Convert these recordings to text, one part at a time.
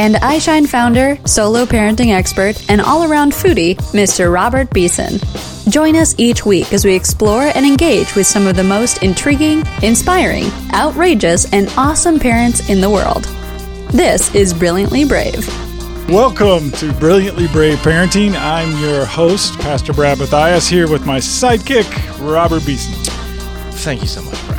and iShine founder, solo parenting expert, and all around foodie, Mr. Robert Beeson. Join us each week as we explore and engage with some of the most intriguing, inspiring, outrageous, and awesome parents in the world. This is Brilliantly Brave. Welcome to Brilliantly Brave Parenting. I'm your host, Pastor Brad Matthias, here with my sidekick, Robert Beeson. Thank you so much, Brad.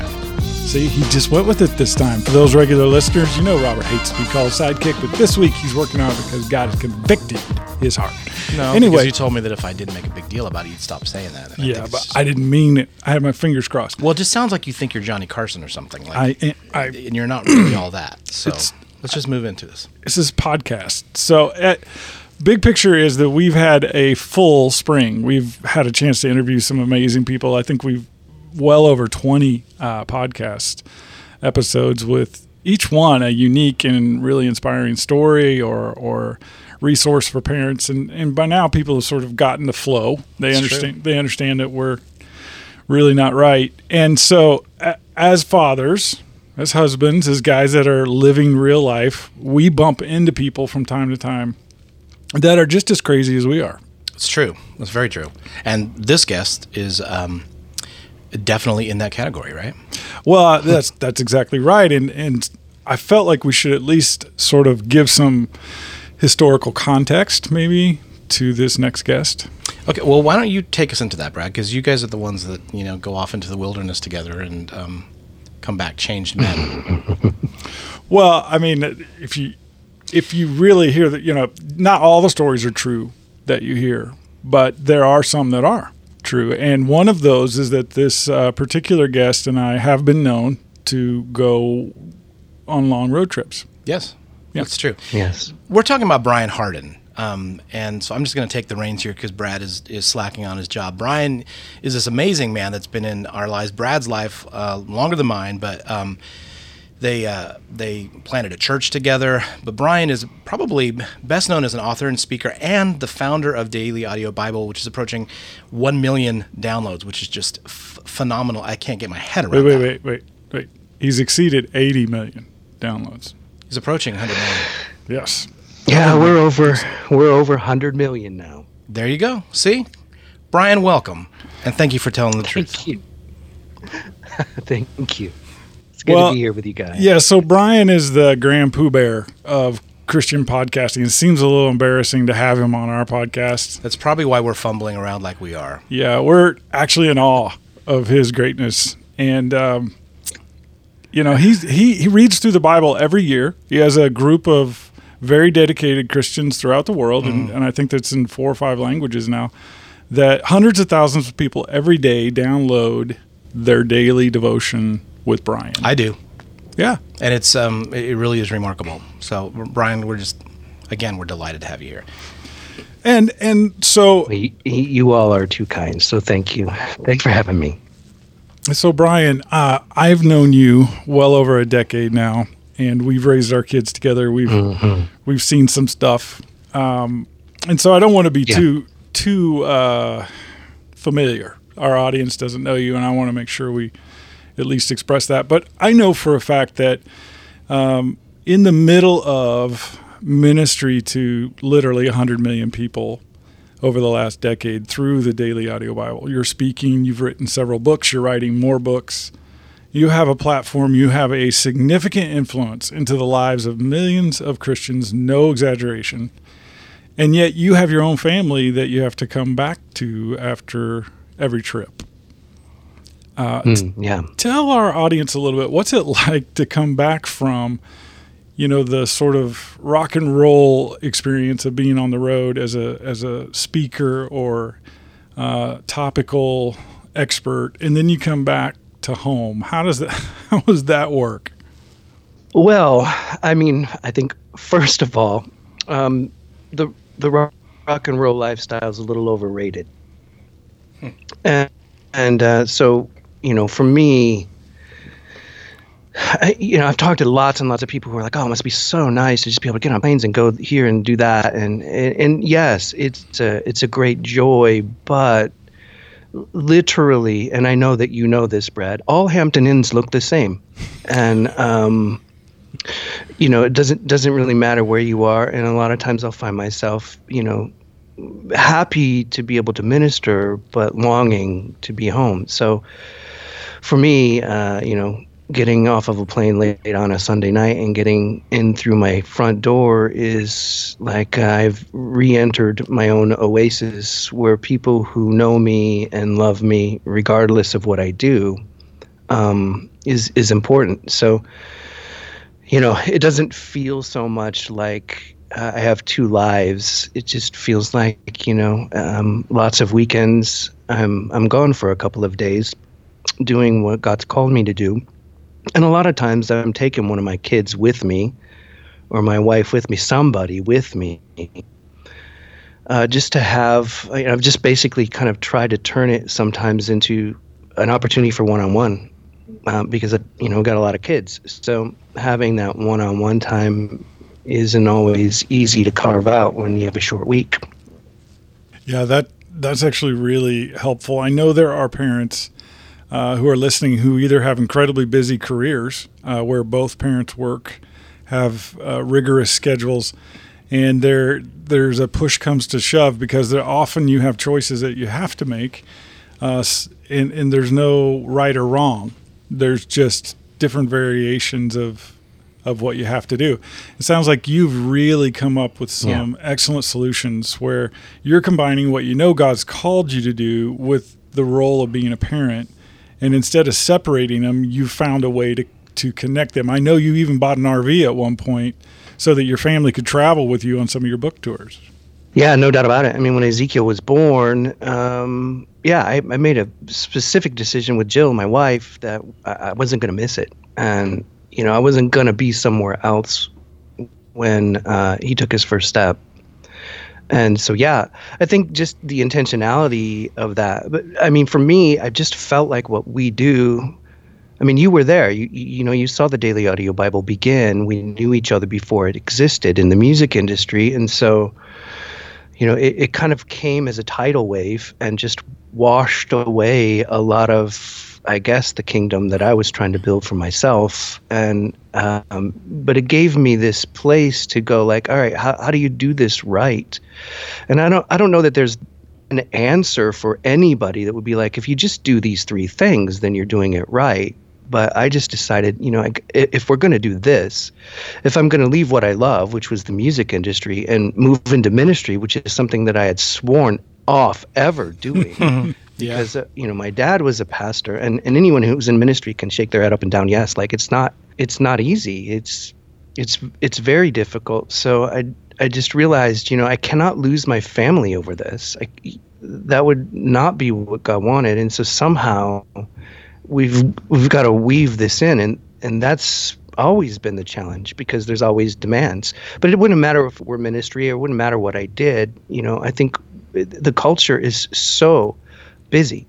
See, he just went with it this time. For those regular listeners, you know Robert hates to be called sidekick, but this week he's working on it because God has convicted his heart. No, anyway, because you told me that if I didn't make a big deal about it, you'd stop saying that. and I yeah, think but I didn't mean it. I had my fingers crossed. well, it just sounds like you think you're Johnny Carson or something. Like, I, I, and you're not really all that. So let's just move into this. this is podcast. So, uh, big picture is that we've had a full spring. We've had a chance to interview some amazing people. I think we've well over 20 uh, podcast episodes with each one a unique and really inspiring story or, or resource for parents. And, and by now, people have sort of gotten the flow. They It's understand. They understand that we're really not right. And so, a- as fathers, as husbands, as guys that are living real life, we bump into people from time to time that are just as crazy as we are. It's true. That's very true. And this guest is um, definitely in that category, right? Well, uh, that's that's exactly right. And and I felt like we should at least sort of give some historical context, maybe, to this next guest. Okay. Well, why don't you take us into that, Brad? Because you guys are the ones that you know go off into the wilderness together and um, come back changed men. Well, I mean, if you if you really hear that, you know, not all the stories are true that you hear, but there are some that are true. And one of those is that this uh, particular guest and I have been known to go on long road trips. yes, Yeah. that's true. Yes. We're talking about Brian Hardin. Um, and so I'm just going to take the reins here because Brad is, is slacking on his job. Brian is this amazing man that's been in our lives, Brad's life, uh, longer than mine, but um, they, uh, they planted a church together. But Brian is probably best known as an author and speaker and the founder of Daily Audio Bible, which is approaching 1 million downloads, which is just f- phenomenal. I can't get my head around wait, that. wait, wait, wait. He's exceeded 80 million downloads. He's approaching 100 million. Yes. Yeah, we're over we're over 100 million now. There you go. See? Brian, welcome. And thank you for telling the truth. Thank you. Thank you. It's good Well, to be here with you guys. Yeah, so Brian is the Grand Pooh Bear of Christian podcasting. It seems a little embarrassing to have him on our podcast. That's probably why we're fumbling around like we are. Yeah, we're actually in awe of his greatness, and um, you know he's he he reads through the Bible every year. He has a group of very dedicated Christians throughout the world, and, and I think that's in four or five languages now. That hundreds of thousands of people every day download their daily devotion with Brian. I do. yeah, And it's um it really is remarkable. So Brian, we're just again, we're delighted to have you here. and and so Well, You, you all are too kind, so thank you. Thanks for having me. So, Brian, uh, I've known you well over a decade now, and we've raised our kids together. We've we've seen some stuff, um, and so I don't want to be Yeah. too too uh, familiar. Our audience doesn't know you, and I want to make sure we at least express that. But I know for a fact that um, in the middle of ministry to literally 100 million people over the last decade through the Daily Audio Bible. You're speaking, you've written several books, you're writing more books. You have a platform, you have a significant influence into the lives of millions of Christians, no exaggeration. And yet you have your own family that you have to come back to after every trip. Uh, Mm, yeah. tell our audience a little bit what's it like to come back from you know the sort of rock and roll experience of being on the road as a as a speaker or uh, topical expert and then you come back to home how does that how does that work Well, I mean, I think first of all, Um, the the rock, rock and roll lifestyle is a little overrated, hmm. and and uh, so you know, for me, I, you know, I've talked to lots and lots of people who are like, "Oh, it must be so nice to just be able to get on planes and go here and do that." And and, and yes, it's a it's a great joy, but literally, and I know that you know this, Brad. All Hampton Inns look the same, and um, you know, it doesn't doesn't really matter where you are. And a lot of times, I'll find myself, you know, happy to be able to minister, but longing to be home. So, for me, uh, you know, getting off of a plane late on a Sunday night and getting in through my front door is like I've re entered my own oasis where people who know me and love me, regardless of what I do, um, is, is important. So, you know, it doesn't feel so much like uh, I have two lives. It just feels like, you know, um, lots of weekends. I'm, I'm gone for a couple of days doing what God's called me to do and a lot of times I'm taking one of my kids with me or my wife with me, somebody with me, uh, just to have, you know, I've just basically kind of tried to turn it sometimes into an opportunity for one on one because, I, you know, got a lot of kids. So having that one on one time isn't always easy to carve out when you have a short week. Yeah, that that's actually really helpful. I know there are parents uh, who are listening who either have incredibly busy careers uh, where both parents work, have uh, rigorous schedules, and there there's a push comes to shove because there, often you have choices that you have to make, uh, and, and there's no right or wrong. There's just different variations of of what you have to do. It sounds like you've really come up with some yeah. excellent solutions where you're combining what you know God's called you to do with the role of being a parent and instead of separating them, you found a way to to connect them. I know you even bought an RV at one point so that your family could travel with you on some of your book tours. Yeah, no doubt about it. I mean, when Ezekiel was born, um, yeah, I, I, made a specific decision with Jill, my wife, that I, wasn't going to miss it, and you know, I wasn't going to be somewhere else when uh, he took his first step and so yeah i think just the intentionality of that but i mean for me i just felt like what we do i mean you were there. You you know you saw the daily audio bible begin. We knew each other before it existed in the music industry. And so you know it, it kind of came as a tidal wave and just washed away a lot of I guess, the kingdom that I was trying to build for myself. And um, but it gave me this place to go like, all right, how, how do you do this right? And I don't I don't know that there's an answer for anybody that would be like, if you just do these three things, then you're doing it right. But I just decided, you know, if we're going to do this, if I'm going to leave what I love, which was the music industry, and move into ministry, which is something that I had sworn off ever doing, yeah. because uh, you know my dad was a pastor and, and anyone who's in ministry can shake their head up and down yes like it's not it's not easy. It's it's it's very difficult. So i i just realized you know i cannot lose my family over this. I, that would not be what god wanted. And so somehow we've we've got to weave this in and and that's always been the challenge because there's always demands. But it wouldn't matter if we're ministry it wouldn't matter what i did. You know i think the culture is so busy,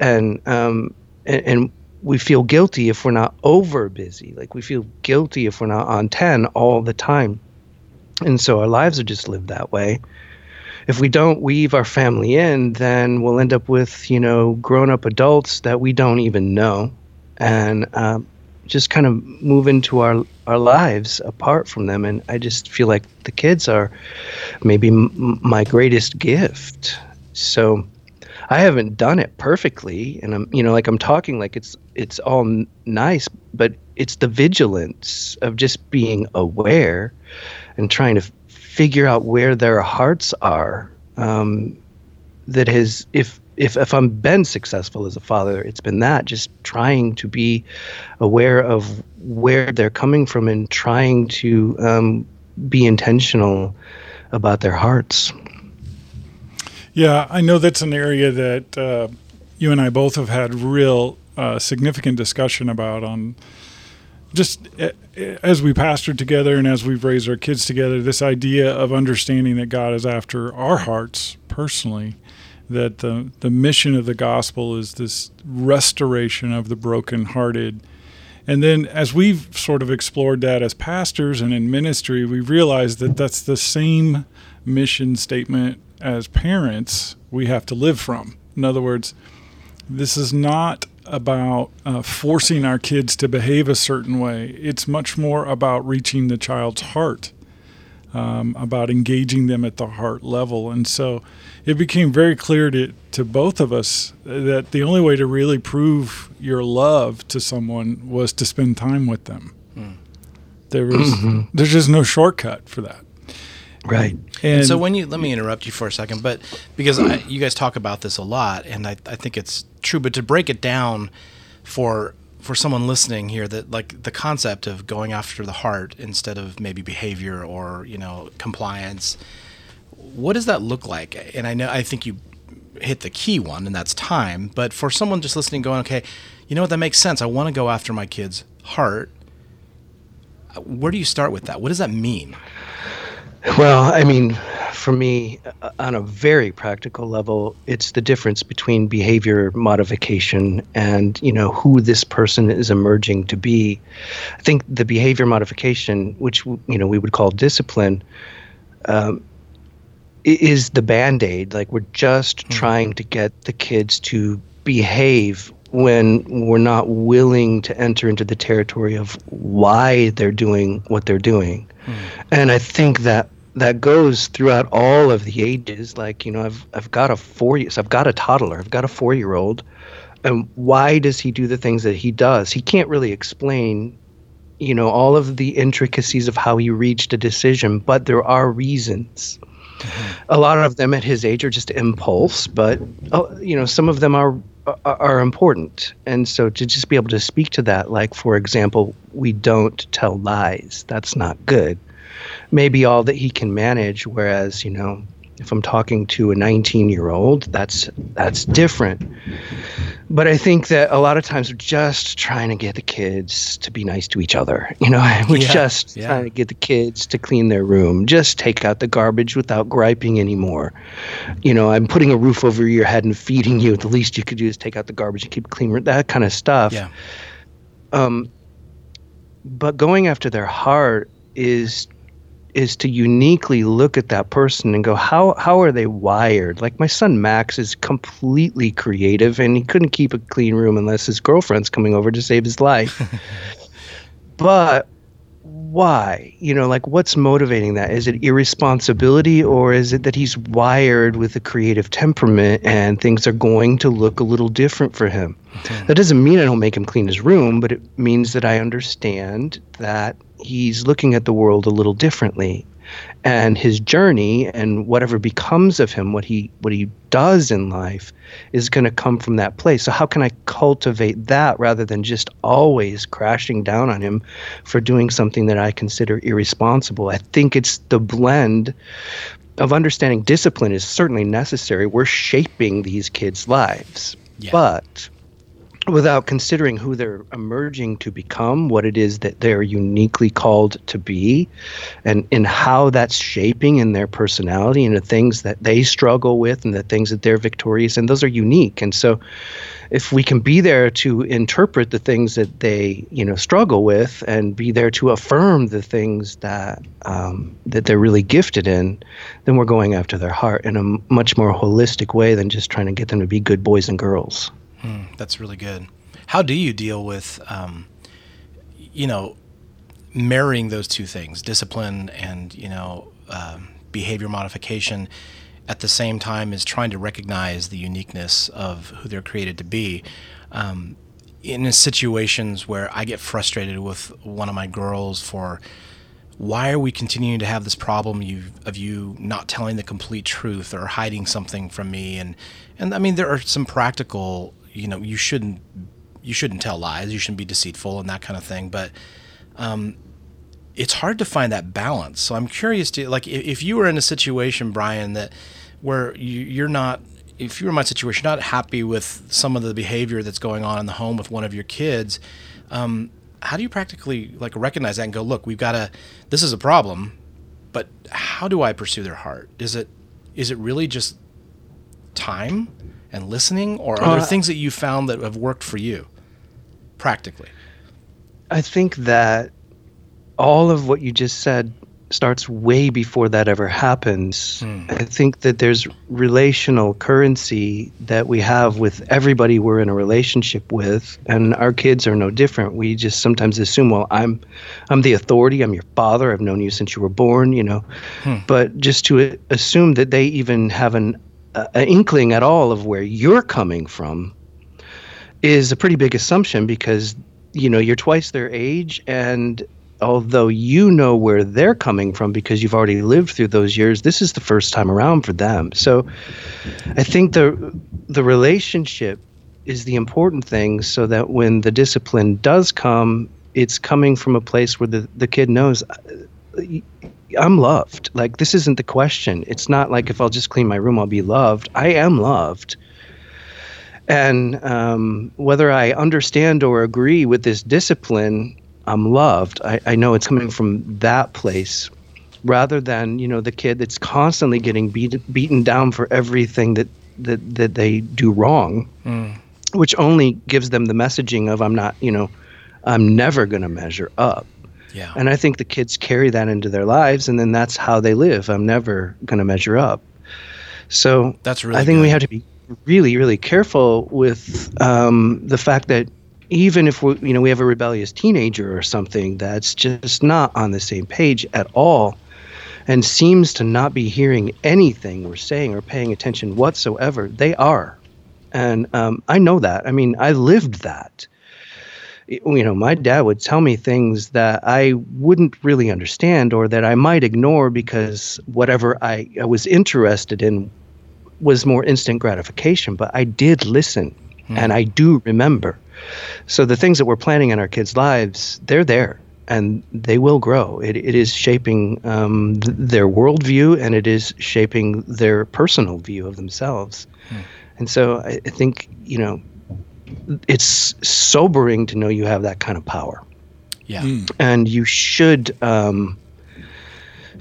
and um, and, and we feel guilty if we're not over busy. Like we feel guilty if we're not on ten all the time, and so our lives are just lived that way. If we don't weave our family in, then we'll end up with you know grown up adults that we don't even know, and um, just kind of move into our our lives apart from them. And I just feel like the kids are maybe m- my greatest gift. So I haven't done it perfectly, and I'm you know like I'm talking like it's it's all nice, but it's the vigilance of just being aware and trying to figure out where their hearts are. Um, that has if if if I'm been successful as a father, it's been that just trying to be aware of where they're coming from and trying to um, be intentional about their hearts. Yeah, I know that's an area that uh, you and I both have had real uh, significant discussion about on just uh, as we pastored together and as we've raised our kids together, this idea of understanding that God is after our hearts personally, that the, the mission of the gospel is this restoration of the brokenhearted. And then as we've sort of explored that as pastors and in ministry, we realized that that's the same mission statement as parents we have to live from. In other words, this is not about uh, forcing our kids to behave a certain way. It's much more about reaching the child's heart, um, about engaging them at the heart level. And so it became very clear to, to both of us that the only way to really prove your love to someone was to spend time with them. Mm. There was mm-hmm. there's just no shortcut for that. Right. And, and, so when you let me interrupt you for a second, but because I, you guys talk about this a lot, and I, I think it's true. But to break it down for for someone listening here, that like the concept of going after the heart instead of maybe behavior or you know compliance, what does that look like? And I know I think you hit the key one, and that's time. But for someone just listening, going, okay, you know what, that makes sense. I want to go after my kid's heart. Uh, where do you start with that? What does that mean? Well, I mean, for me, uh, on a very practical level, it's the difference between behavior modification and you know who this person is emerging to be. I think the behavior modification, which you know we would call discipline, um, is the band aid. Like we're just mm-hmm. trying to get the kids to behave when we're not willing to enter into the territory of why they're doing what they're doing. Mm. And I think that that goes throughout all of the ages. Like you know, I've I've got a four years, I've got a toddler, I've got a four year old, and why does he do the things that he does? He can't really explain, you know, all of the intricacies of how he reached a decision, but there are reasons. Mm-hmm. A lot of them at his age are just impulse, but uh, you know, some of them are are important. And so to just be able to speak to that, like for example, we don't tell lies. That's not good maybe all that he can manage. Whereas, you know, if I'm talking to a 19 year old, that's that's different. But I think that a lot of times we're just trying to get the kids to be nice to each other. You know, we're yeah, just yeah. trying to get the kids to clean their room, just take out the garbage without griping anymore. You know, I'm putting a roof over your head and feeding you. The least you could do is take out the garbage and keep clean. That kind of stuff. Yeah. Um, but going after their heart is is to uniquely look at that person and go how how are they wired? Like my son max is completely creative and he couldn't keep a clean room unless his girlfriend's coming over to save his life. But why? You know like what's motivating that? Is it irresponsibility or is it that he's wired with a creative temperament and things are going to look a little different for him? That doesn't mean i don't make him clean his room but it means that i understand that he's looking at the world a little differently and his journey and whatever becomes of him what he what he does in life is going to come from that place. So how can i cultivate that rather than just always crashing down on him for doing something that i consider irresponsible? I think it's the blend of understanding discipline is certainly necessary. We're shaping these kids lives. Yeah. but without considering who they're emerging to become, what it is that they're uniquely called to be, and, and how that's shaping in their personality and the things that they struggle with and the things that they're victorious and those are unique. And so if we can be there to interpret the things that they, you know, struggle with and be there to affirm the things that um, that they're really gifted in, then we're going after their heart in a much more holistic way than just trying to get them to be good boys and girls. Mm, that's really good. How do you deal with, um, you know, marrying those two things, discipline and you know um, behavior modification, at the same time as trying to recognize the uniqueness of who they're created to be? Um, in situations where I get frustrated with one of my girls for why are we continuing to have this problem of you not telling the complete truth or hiding something from me and and I mean there are some practical you know you shouldn't you shouldn't tell lies you shouldn't be deceitful and that kind of thing but um, it's hard to find that balance so i'm curious to like if you were in a situation brian that where you, are not if you were in my situation not happy with some of the behavior that's going on in the home with one of your kids um, how do you practically like recognize that and go, look, we've got to. This is a problem, but how do I pursue their heart? Is it is it really just time and listening, or are there Uh, things that you found that have worked for you practically? I think that all of what you just said starts way before that ever happens. I think that there's relational currency that we have with everybody we're in a relationship with, and our kids are no different. We just sometimes assume, well, I'm, I'm the authority. I'm your father. I've known you since you were born. You know, but just to assume that they even have an, an inkling at all of where you're coming from is a pretty big assumption because you know you're twice their age and although you know where they're coming from because you've already lived through those years this is the first time around for them. So i think the the relationship is the important thing so that when the discipline does come it's coming from a place where the, the kid knows uh, i'm loved. Like this isn't the question. It's not like if i'll just clean my room i'll be loved. I am loved. And um, whether I understand or agree with this discipline, I'm loved. I, I know it's coming from that place rather than, you know, the kid that's constantly getting beat, beaten down for everything that, that, that they do wrong, which only gives them the messaging of, I'm not, you know, I'm never going to measure up. Yeah. And I think the kids carry that into their lives, and then that's how they live. I'm never going to measure up. So That's really I think we have to be really, really careful with um, the fact that even if we, you know, we have a rebellious teenager or something that's just not on the same page at all, and seems to not be hearing anything we're saying or paying attention whatsoever, they are, and um, I know that. I mean, I lived that you know, my dad would tell me things that I wouldn't really understand or that I might ignore because whatever I, I was interested in was more instant gratification. But I did listen and I do remember. So the things that we're planning in our kids' lives, they're there and they will grow. It, it is shaping um, th- their worldview and it is shaping their personal view of themselves. And so I, I think, you know, it's sobering to know you have that kind of power. Yeah. and you should um,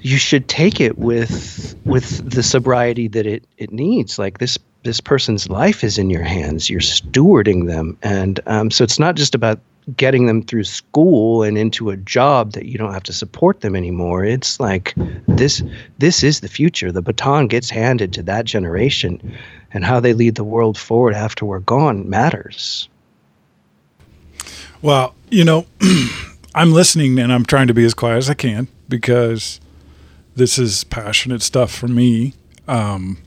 you should take it with with the sobriety that it it needs. Like this this person's life is in your hands. You're stewarding them. And um, so it's not just about getting them through school and into a job that you don't have to support them anymore. It's like this this is the future. The baton gets handed to that generation and how they lead the world forward after we're gone matters. Well, you know, I'm listening and I'm trying to be as quiet as I can because this is passionate stuff for me. Um,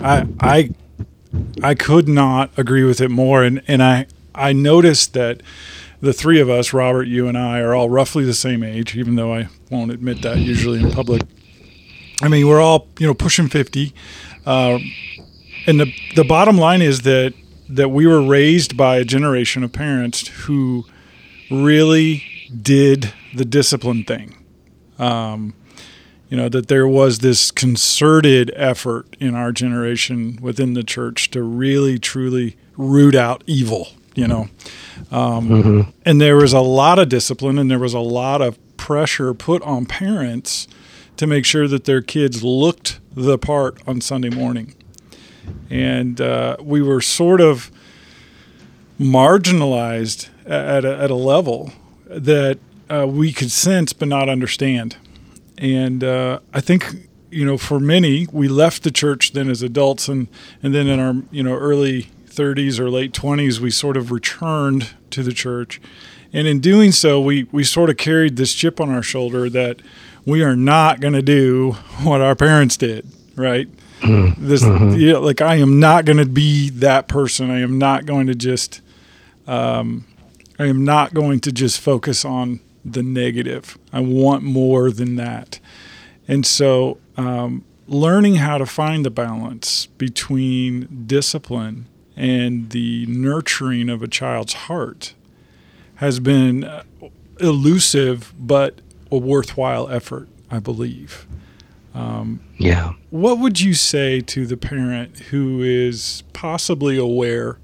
I I I could not agree with it more, and and I I noticed that the three of us, Robert, you, and I, are all roughly the same age, even though I won't admit that usually in public. I mean, we're all you know pushing fifty, uh, and the the bottom line is that that we were raised by a generation of parents who really did the discipline thing. Um, you know that there was this concerted effort in our generation within the church to really truly root out evil. You know, um, and there was a lot of discipline and there was a lot of pressure put on parents to make sure that their kids looked the part on Sunday morning. And uh, we were sort of marginalized at a, at a level that uh, we could sense but not understand. And uh, I think you know, for many, we left the church then as adults, and and then in our you know early 30s or late 20s, we sort of returned to the church. And in doing so, we, we sort of carried this chip on our shoulder that we are not going to do what our parents did, right? this yeah, like I am not going to be that person. I am not going to just um, I am not going to just focus on the negative. I want more than that. And so um, learning how to find the balance between discipline and the nurturing of a child's heart has been elusive but a worthwhile effort, I believe. yeah What would you say to the parent who is possibly aware,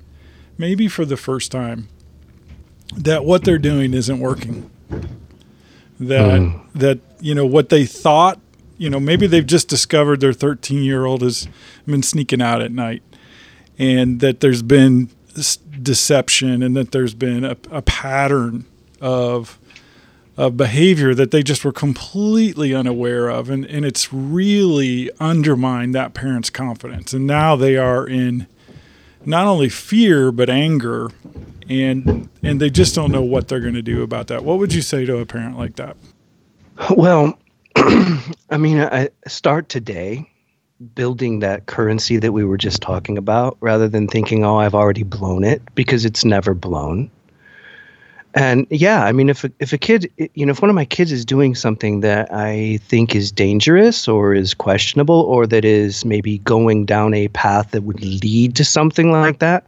maybe for the first time, that what they're doing isn't working. That Mm. that you know what they thought, you know, maybe they've just discovered their 13 year old has been sneaking out at night, and that there's been deception, and that there's been a, a pattern of of behavior that they just were completely unaware of and, and it's really undermined that parent's confidence. And now they are in not only fear but anger and and they just don't know what they're going to do about that. What would you say to a parent like that? Well, I mean, I start today building that currency that we were just talking about rather than thinking, oh, I've already blown it because it's never blown. And yeah, I mean, if a, if a kid, you know, if one of my kids is doing something that I think is dangerous or is questionable or that is maybe going down a path that would lead to something like that,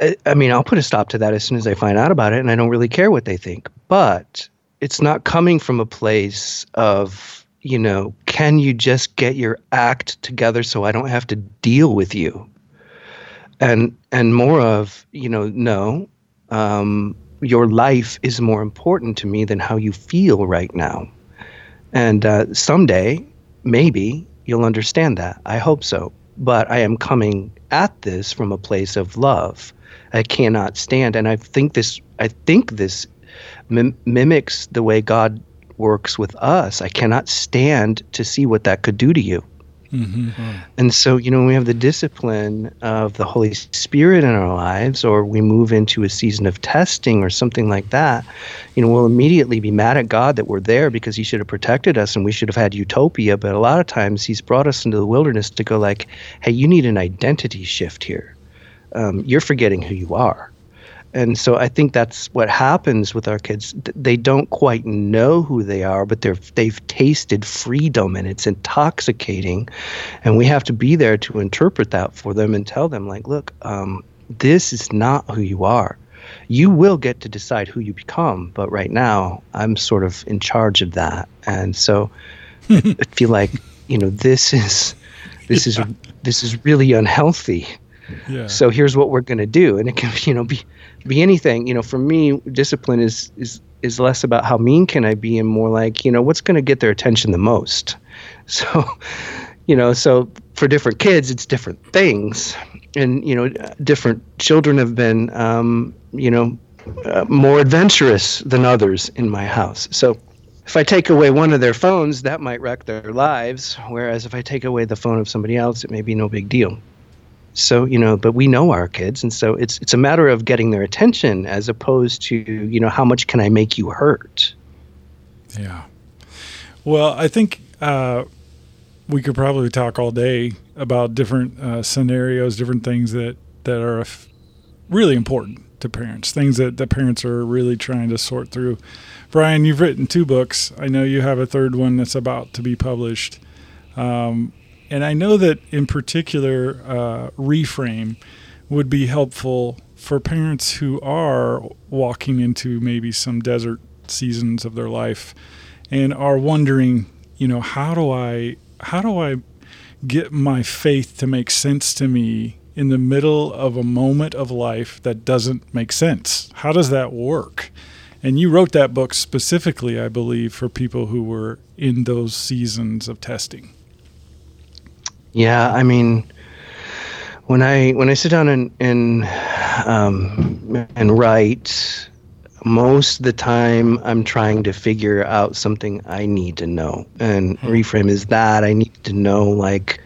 I, I mean, I'll put a stop to that as soon as I find out about it, and I don't really care what they think. But it's not coming from a place of, you know, can you just get your act together so I don't have to deal with you? And and more of, you know, no, um, your life is more important to me than how you feel right now. And uh, someday, maybe you'll understand that. I hope so. But I am coming at this from a place of love. I cannot stand, and I think this. I think this mim- mimics the way God works with us. I cannot stand to see what that could do to you. And so, you know, we have the discipline of the Holy Spirit in our lives, or we move into a season of testing or something like that, you know, we'll immediately be mad at God that we're there because He should have protected us and we should have had utopia. But a lot of times He's brought us into the wilderness to go, like, hey, you need an identity shift here. Um, you're forgetting who you are. And so I think that's what happens with our kids. They don't quite know who they are, but they're they've tasted freedom and it's intoxicating, and we have to be there to interpret that for them and tell them like, look, um, this is not who you are. You will get to decide who you become, but right now I'm sort of in charge of that, and so I feel like you know this is this is this is really unhealthy. yeah So here's what we're going to do, and it can you know be be anything. You know, for me, discipline is is is less about how mean can I be, and more like you know what's going to get their attention the most. So, you know, so for different kids, it's different things, and you know, different children have been, um, you know, uh, more adventurous than others in my house. So. If I take away one of their phones, that might wreck their lives. Whereas if I take away the phone of somebody else, it may be no big deal. So you know, but we know our kids, and so it's it's a matter of getting their attention as opposed to you know how much can I make you hurt. Yeah. Well, I think uh, we could probably talk all day about different uh, scenarios, different things that that are really important to parents, things that the parents are really trying to sort through. Brian, you've written two books. I know you have a third one that's about to be published. Um, and I know that in particular, uh, reframe would be helpful for parents who are walking into maybe some desert seasons of their life and are wondering, you know, how do I how do I get my faith to make sense to me in the middle of a moment of life that doesn't make sense? How does that work? And you wrote that book specifically, I believe, for people who were in those seasons of testing. Yeah, I mean, when I when I sit down and and um, and write, most of the time I'm trying to figure out something I need to know, and reframe is that I need to know like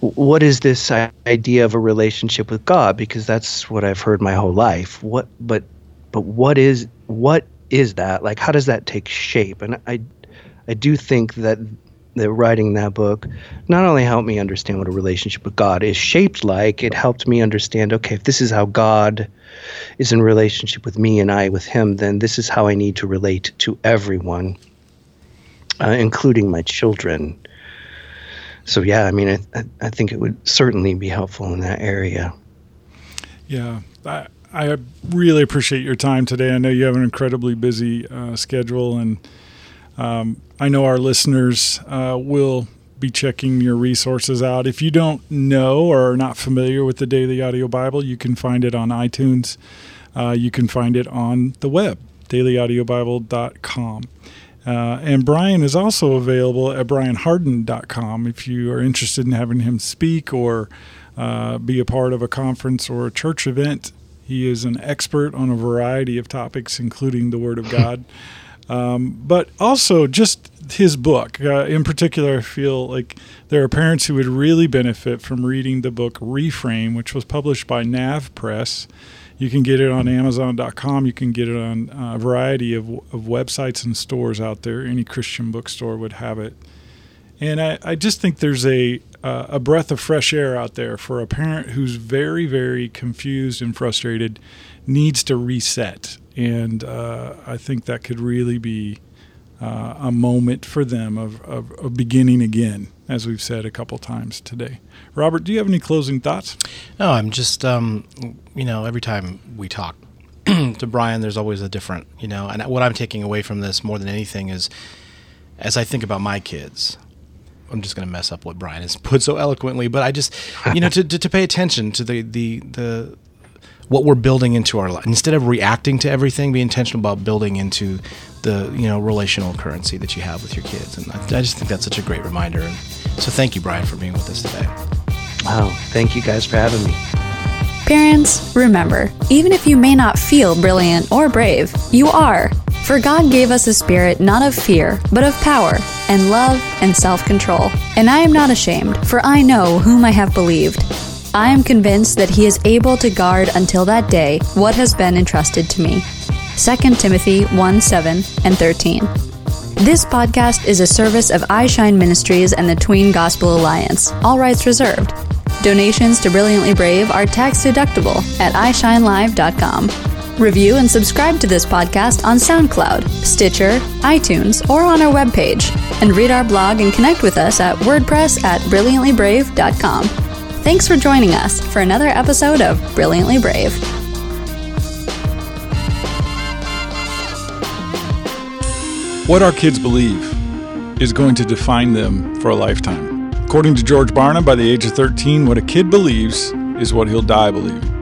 what is this idea of a relationship with God? Because that's what I've heard my whole life. What, but, but what is what is that? Like, how does that take shape? And I, I do think that that writing that book not only helped me understand what a relationship with God is shaped like, it helped me understand. Okay, if this is how God is in relationship with me and I with Him, then this is how I need to relate to everyone, uh, including my children so yeah, I mean, I, I, think it would certainly be helpful in that area. Yeah, I, I really appreciate your time today. I know you have an incredibly busy uh, schedule, and um, I know our listeners uh, will be checking your resources out. If you don't know or are not familiar with the Daily Audio Bible, you can find it on iTunes. uh, you can find it on the web, dailyaudiobible.com. Uh, and Brian is also available at brianhardin.com if you are interested in having him speak or uh, be a part of a conference or a church event. He is an expert on a variety of topics, including the Word of God. Um, but also just his book. Uh, in particular, I feel like there are parents who would really benefit from reading the book Reframe, which was published by Nav Press. You can get it on Amazon.com. You can get it on uh, a variety of, of websites and stores out there. Any Christian bookstore would have it. And I, I just think there's a uh, a breath of fresh air out there for a parent who's very, very confused and frustrated, needs to reset. And uh, I think that could really be uh, a moment for them of, of, of, beginning again, as we've said a couple times today. Robert, do you have any closing thoughts? No, I'm just, um, you know, every time we talk to Brian, there's always a different, you know, and what I'm taking away from this more than anything is as I think about my kids, I'm just going to mess up what Brian has put so eloquently, but I just, you know, to, to, to, pay attention to the, the, the, what we're building into our life. Instead of reacting to everything, be intentional about building into the you know relational currency that you have with your kids. And I, I just think that's such a great reminder. And so thank you, Brian, for being with us today. Wow, thank you guys for having me. Parents, remember, even if you may not feel brilliant or brave, you are. For God gave us a spirit not of fear, but of power, and love, and self control. And I am not ashamed, for I know whom I have believed I am convinced that he is able to guard until that day what has been entrusted to me. 2 Timothy 1 7 and 13. This podcast is a service of iShine Ministries and the Tween Gospel Alliance, all rights reserved. Donations to Brilliantly Brave are tax deductible at iShineLive.com. Review and subscribe to this podcast on SoundCloud, Stitcher, iTunes, or on our webpage. And read our blog and connect with us at WordPress at BrilliantlyBrave.com. Thanks for joining us for another episode of Brilliantly Brave. What our kids believe is going to define them for a lifetime. According to George Barna, by the age of 13, what a kid believes is what he'll die believing.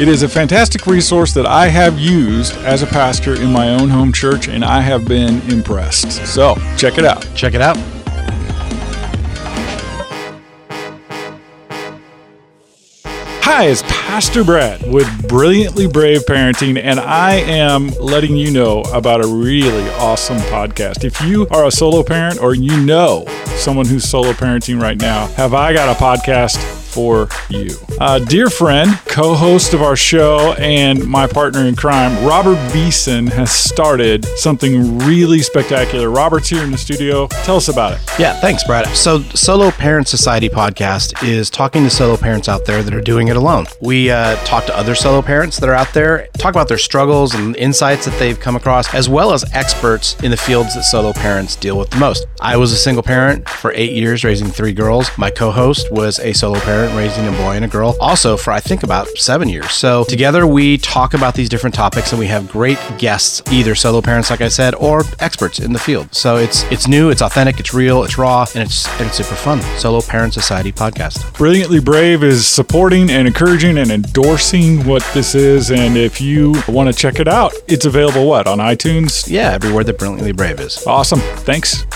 It is a fantastic resource that I have used as a pastor in my own home church and I have been impressed. So check it out. Check it out. Hi, it's Pastor Brad with Brilliantly Brave Parenting, and I am letting you know about a really awesome podcast. If you are a solo parent or you know someone who's solo parenting right now, have I got a podcast for you. Uh, dear friend, co host of our show, and my partner in crime, Robert Beeson, has started something really spectacular. Robert's here in the studio. Tell us about it. Yeah, thanks, Brad. So, Solo Parent Society podcast is talking to solo parents out there that are doing it alone. We uh, talk to other solo parents that are out there, talk about their struggles and insights that they've come across, as well as experts in the fields that solo parents deal with the most. I was a single parent for eight years, raising three girls. My co host was a solo parent, raising a boy and a girl, also for I think about seven years. So, together we talk about these different topics and we have great guests, either solo parents, like I said, or experts in the field. So, it's it's new, it's authentic, it's real, it's raw, and it's, and it's super fun. Solo Parent Society podcast. Brilliantly Brave is supporting and encouraging and endorsing what this is. And if you want to check it out, it's available what on iTunes? Yeah, everywhere that Brilliantly Brave is. Awesome. Thanks.